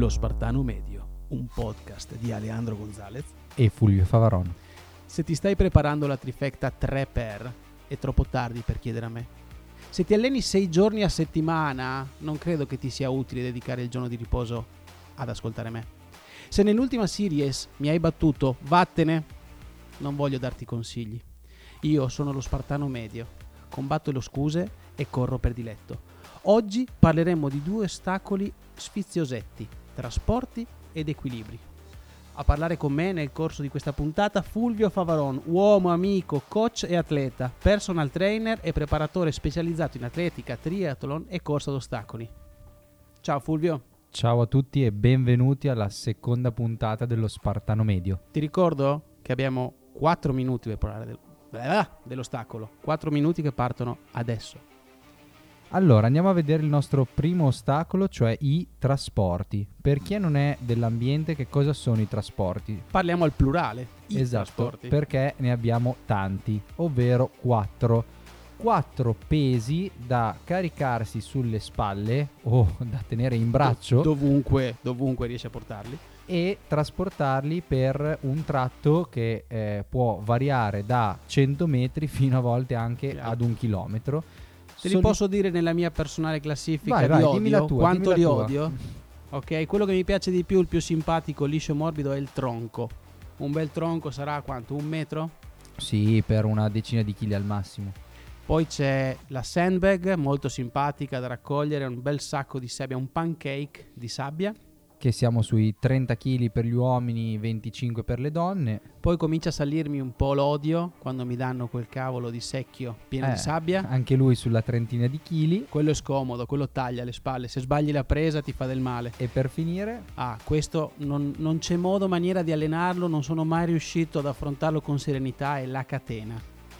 Lo Spartano Medio, un podcast di Alejandro Gonzalez e Fulvio Favaron. Se ti stai preparando la trifecta 3x, è troppo tardi per chiedere a me. Se ti alleni 6 giorni a settimana, non credo che ti sia utile dedicare il giorno di riposo ad ascoltare me. Se nell'ultima series mi hai battuto, vattene, non voglio darti consigli. Io sono lo Spartano Medio, combatto le scuse e corro per diletto. Oggi parleremo di due ostacoli sfiziosetti, trasporti ed equilibri. A parlare con me nel corso di questa puntata Fulvio Favaron, uomo, amico, coach e atleta, personal trainer e preparatore specializzato in atletica, triathlon e corsa d'ostacoli. Ciao Fulvio. Ciao a tutti e benvenuti alla seconda puntata dello Spartano Medio. Ti ricordo che abbiamo 4 minuti per parlare del, dell'ostacolo, 4 minuti che partono adesso. Allora, andiamo a vedere il nostro primo ostacolo, cioè i trasporti. Per chi non è dell'ambiente, che cosa sono i trasporti? Parliamo al plurale. I esatto, trasporti. perché ne abbiamo tanti, ovvero quattro. Quattro pesi da caricarsi sulle spalle o da tenere in braccio. dovunque, dovunque riesci a portarli. E trasportarli per un tratto che eh, può variare da 100 metri fino a volte anche Chiaro. ad un chilometro Te li posso dire nella mia personale classifica vai, di vai, odio, tua, quanto li odio. Ok, quello che mi piace di più, il più simpatico, liscio e morbido, è il tronco. Un bel tronco sarà quanto? Un metro? Sì, per una decina di chili al massimo. Poi c'è la sandbag, molto simpatica da raccogliere, un bel sacco di sabbia, un pancake di sabbia che siamo sui 30 kg per gli uomini, 25 per le donne. Poi comincia a salirmi un po' l'odio quando mi danno quel cavolo di secchio pieno eh, di sabbia. Anche lui sulla trentina di chili. Quello è scomodo, quello taglia le spalle. Se sbagli la presa ti fa del male. E per finire? Ah, questo non, non c'è modo, maniera di allenarlo, non sono mai riuscito ad affrontarlo con serenità, è la catena.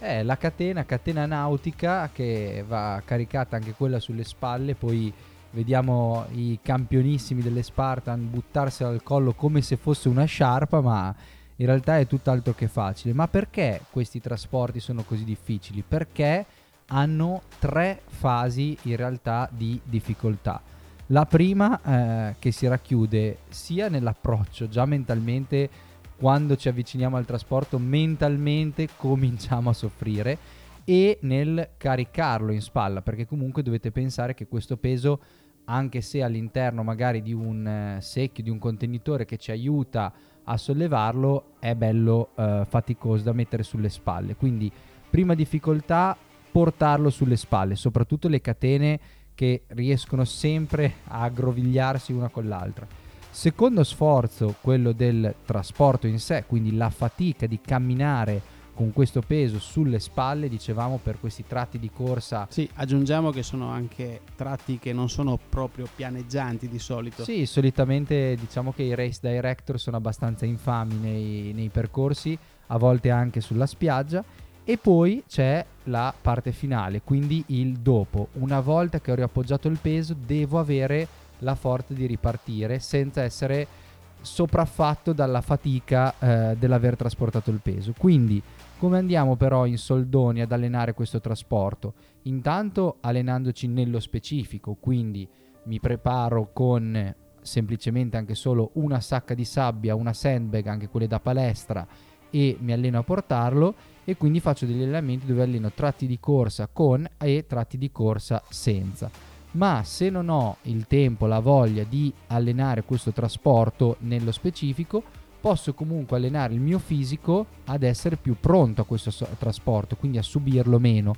Eh, la catena, catena nautica che va caricata anche quella sulle spalle, poi vediamo i campionissimi delle Spartan buttarsela al collo come se fosse una sciarpa, ma in realtà è tutt'altro che facile. Ma perché questi trasporti sono così difficili? Perché hanno tre fasi in realtà di difficoltà. La prima eh, che si racchiude sia nell'approccio, già mentalmente quando ci avviciniamo al trasporto, mentalmente cominciamo a soffrire e nel caricarlo in spalla, perché comunque dovete pensare che questo peso anche se all'interno magari di un eh, secchio, di un contenitore che ci aiuta a sollevarlo, è bello eh, faticoso da mettere sulle spalle. Quindi prima difficoltà portarlo sulle spalle, soprattutto le catene che riescono sempre a aggrovigliarsi una con l'altra. Secondo sforzo, quello del trasporto in sé, quindi la fatica di camminare con questo peso sulle spalle, dicevamo, per questi tratti di corsa. Sì, aggiungiamo che sono anche tratti che non sono proprio pianeggianti di solito. Sì, solitamente diciamo che i race director sono abbastanza infami nei, nei percorsi, a volte anche sulla spiaggia. E poi c'è la parte finale, quindi il dopo. Una volta che ho riappoggiato il peso, devo avere la forza di ripartire senza essere sopraffatto dalla fatica eh, dell'aver trasportato il peso. Quindi come andiamo però in soldoni ad allenare questo trasporto? Intanto allenandoci nello specifico, quindi mi preparo con semplicemente anche solo una sacca di sabbia, una sandbag, anche quelle da palestra e mi alleno a portarlo e quindi faccio degli allenamenti dove alleno tratti di corsa con e tratti di corsa senza. Ma se non ho il tempo, la voglia di allenare questo trasporto nello specifico, posso comunque allenare il mio fisico ad essere più pronto a questo trasporto, quindi a subirlo meno.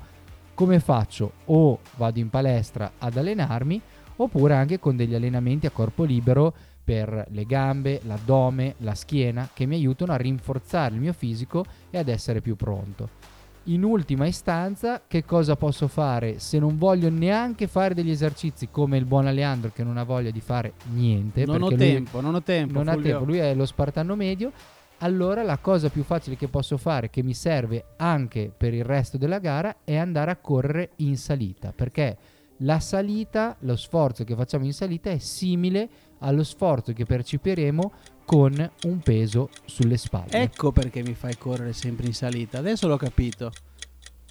Come faccio? O vado in palestra ad allenarmi, oppure anche con degli allenamenti a corpo libero per le gambe, l'addome, la schiena, che mi aiutano a rinforzare il mio fisico e ad essere più pronto in ultima istanza che cosa posso fare se non voglio neanche fare degli esercizi come il buon Aleandro che non ha voglia di fare niente non ho tempo non ho tempo non ha tempo lui è lo spartano medio. Allora la cosa più facile che posso fare che mi serve anche per il resto della gara è andare a correre in salita perché la salita lo sforzo che facciamo in salita è simile allo sforzo che percepiremo con un peso sulle spalle. Ecco perché mi fai correre sempre in salita. Adesso l'ho capito.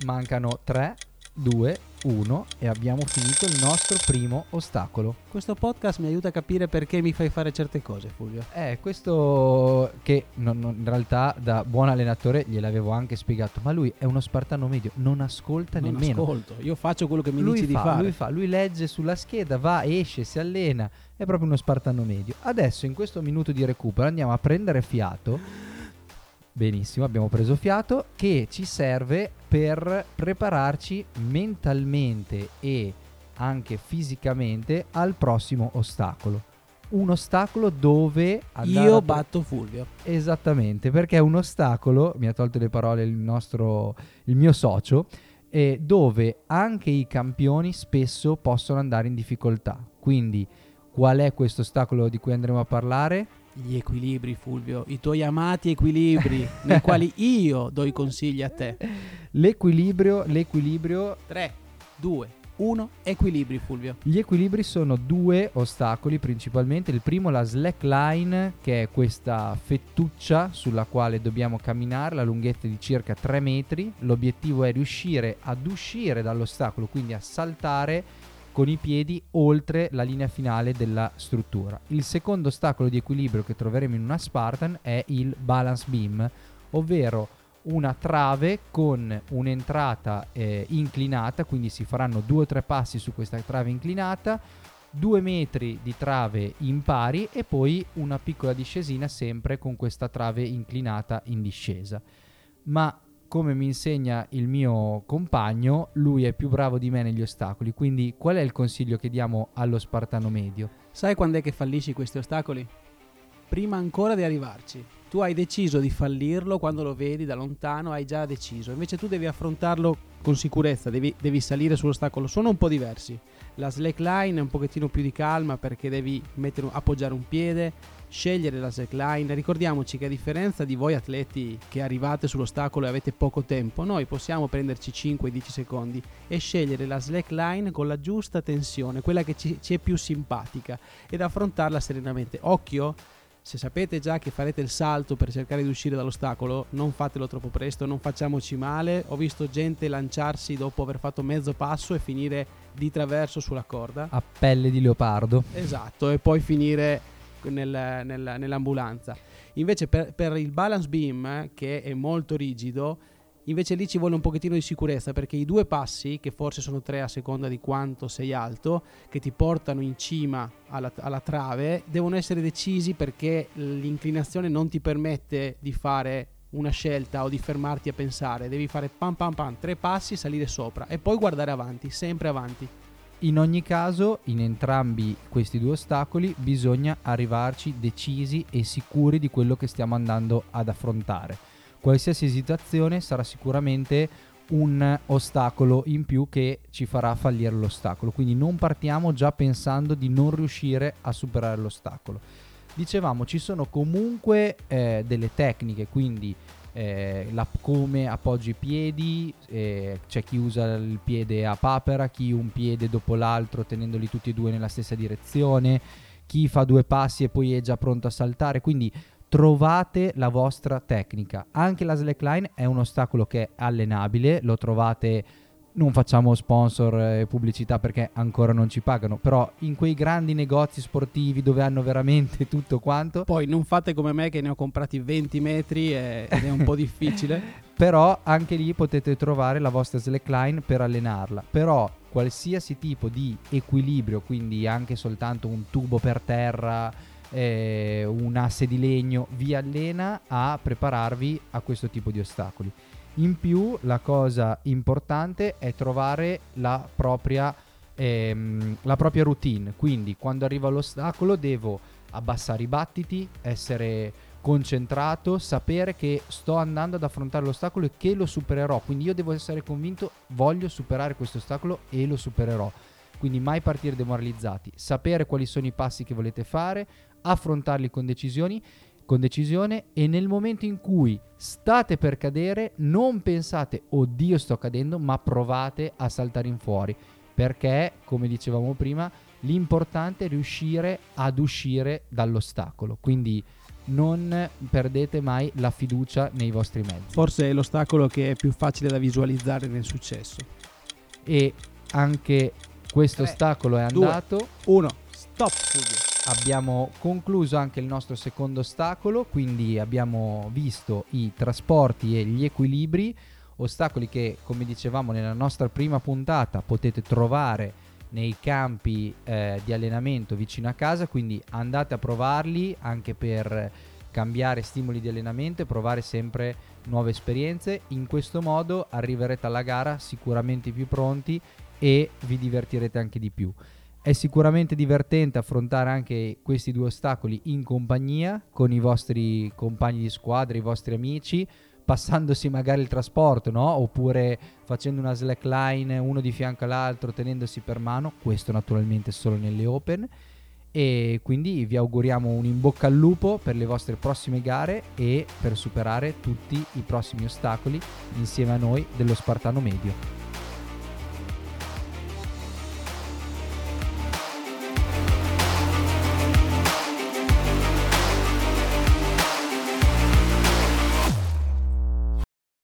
Mancano 3, 2, 1 e abbiamo finito il nostro primo ostacolo. Questo podcast mi aiuta a capire perché mi fai fare certe cose, Fulvio. Eh, questo che non- non- in realtà da buon allenatore gliel'avevo anche spiegato, ma lui è uno spartano medio, non ascolta Non nemmeno. ascolto, io faccio quello che mi lui dici di fa, fare. lui fa, lui legge sulla scheda, va, esce, si allena, è proprio uno spartano medio. Adesso in questo minuto di recupero andiamo a prendere fiato. Benissimo, abbiamo preso fiato che ci serve per prepararci mentalmente e anche fisicamente al prossimo ostacolo. Un ostacolo dove Io batto Fulvio. Esattamente, perché è un ostacolo, mi ha tolto le parole il nostro il mio socio, eh, dove anche i campioni spesso possono andare in difficoltà. Quindi, qual è questo ostacolo di cui andremo a parlare? Gli equilibri, Fulvio, i tuoi amati equilibri, nei quali io do i consigli a te. L'equilibrio, l'equilibrio 3, 2, 1, equilibri, Fulvio. Gli equilibri sono due ostacoli principalmente. Il primo la slackline, che è questa fettuccia sulla quale dobbiamo camminare, la lunghezza di circa 3 metri. L'obiettivo è riuscire ad uscire dall'ostacolo, quindi a saltare con i piedi oltre la linea finale della struttura. Il secondo ostacolo di equilibrio che troveremo in una Spartan è il balance beam, ovvero una trave con un'entrata eh, inclinata, quindi si faranno due o tre passi su questa trave inclinata, due metri di trave impari e poi una piccola discesina sempre con questa trave inclinata in discesa. Ma come mi insegna il mio compagno, lui è più bravo di me negli ostacoli, quindi qual è il consiglio che diamo allo spartano medio? Sai quando è che fallisci questi ostacoli? Prima ancora di arrivarci. Tu hai deciso di fallirlo quando lo vedi da lontano, hai già deciso. Invece tu devi affrontarlo con sicurezza, devi, devi salire sull'ostacolo. Sono un po' diversi. La slackline è un pochettino più di calma perché devi mettere, appoggiare un piede, scegliere la slackline. Ricordiamoci che a differenza di voi atleti che arrivate sull'ostacolo e avete poco tempo, noi possiamo prenderci 5-10 secondi e scegliere la slackline con la giusta tensione, quella che ci, ci è più simpatica ed affrontarla serenamente. Occhio, se sapete già che farete il salto per cercare di uscire dall'ostacolo, non fatelo troppo presto, non facciamoci male. Ho visto gente lanciarsi dopo aver fatto mezzo passo e finire di traverso sulla corda. A pelle di leopardo. Esatto, e poi finire nel- nel- nell'ambulanza. Invece per, per il balance beam, eh, che è molto rigido, invece lì ci vuole un pochettino di sicurezza perché i due passi, che forse sono tre a seconda di quanto sei alto, che ti portano in cima alla, alla trave, devono essere decisi perché l'inclinazione non ti permette di fare una scelta o di fermarti a pensare, devi fare pam pam pam, tre passi, salire sopra e poi guardare avanti, sempre avanti. In ogni caso, in entrambi questi due ostacoli bisogna arrivarci decisi e sicuri di quello che stiamo andando ad affrontare. Qualsiasi esitazione sarà sicuramente un ostacolo in più che ci farà fallire l'ostacolo. Quindi non partiamo già pensando di non riuscire a superare l'ostacolo. Dicevamo, ci sono comunque eh, delle tecniche, quindi eh, la- come appoggi i piedi, eh, c'è chi usa il piede a papera, chi un piede dopo l'altro tenendoli tutti e due nella stessa direzione, chi fa due passi e poi è già pronto a saltare, quindi trovate la vostra tecnica. Anche la slackline è un ostacolo che è allenabile, lo trovate non facciamo sponsor e pubblicità perché ancora non ci pagano, però in quei grandi negozi sportivi dove hanno veramente tutto quanto, Poi non fate come me che ne ho comprati 20 metri e- ed è un po' difficile. però anche lì potete trovare la vostra slackline per allenarla. Però qualsiasi tipo di equilibrio, quindi anche soltanto un tubo per terra, eh, un asse di legno, vi allena a prepararvi a questo tipo di ostacoli. In più la cosa importante è trovare la propria, ehm, la propria routine, quindi quando arrivo all'ostacolo devo abbassare i battiti, essere concentrato, sapere che sto andando ad affrontare l'ostacolo e che lo supererò. Quindi io devo essere convinto, voglio superare questo ostacolo e lo supererò. Quindi mai partire demoralizzati, sapere quali sono i passi che volete fare, affrontarli con decisioni, con decisione e nel momento in cui state per cadere non pensate oddio sto cadendo, ma provate a saltare in fuori, perché come dicevamo prima, l'importante è riuscire ad uscire dall'ostacolo. Quindi non perdete mai la fiducia nei vostri mezzi. Forse è l'ostacolo che è più facile da visualizzare nel successo. e anche questo ostacolo è andato. 1. Stop Fulvio. Abbiamo concluso anche il nostro secondo ostacolo, quindi abbiamo visto i trasporti e gli equilibri, ostacoli che come dicevamo nella nostra prima puntata potete trovare nei campi eh, di allenamento vicino a casa, quindi andate a provarli anche per cambiare stimoli di allenamento e provare sempre nuove esperienze. In questo modo arriverete alla gara sicuramente più pronti e vi divertirete anche di più. È sicuramente divertente affrontare anche questi due ostacoli in compagnia con i vostri compagni di squadra, i vostri amici, passandosi magari il trasporto, no? Oppure facendo una slackline uno di fianco all'altro, tenendosi per mano, questo naturalmente solo nelle open. E quindi vi auguriamo un in bocca al lupo per le vostre prossime gare e per superare tutti i prossimi ostacoli insieme a noi dello Spartano Medio.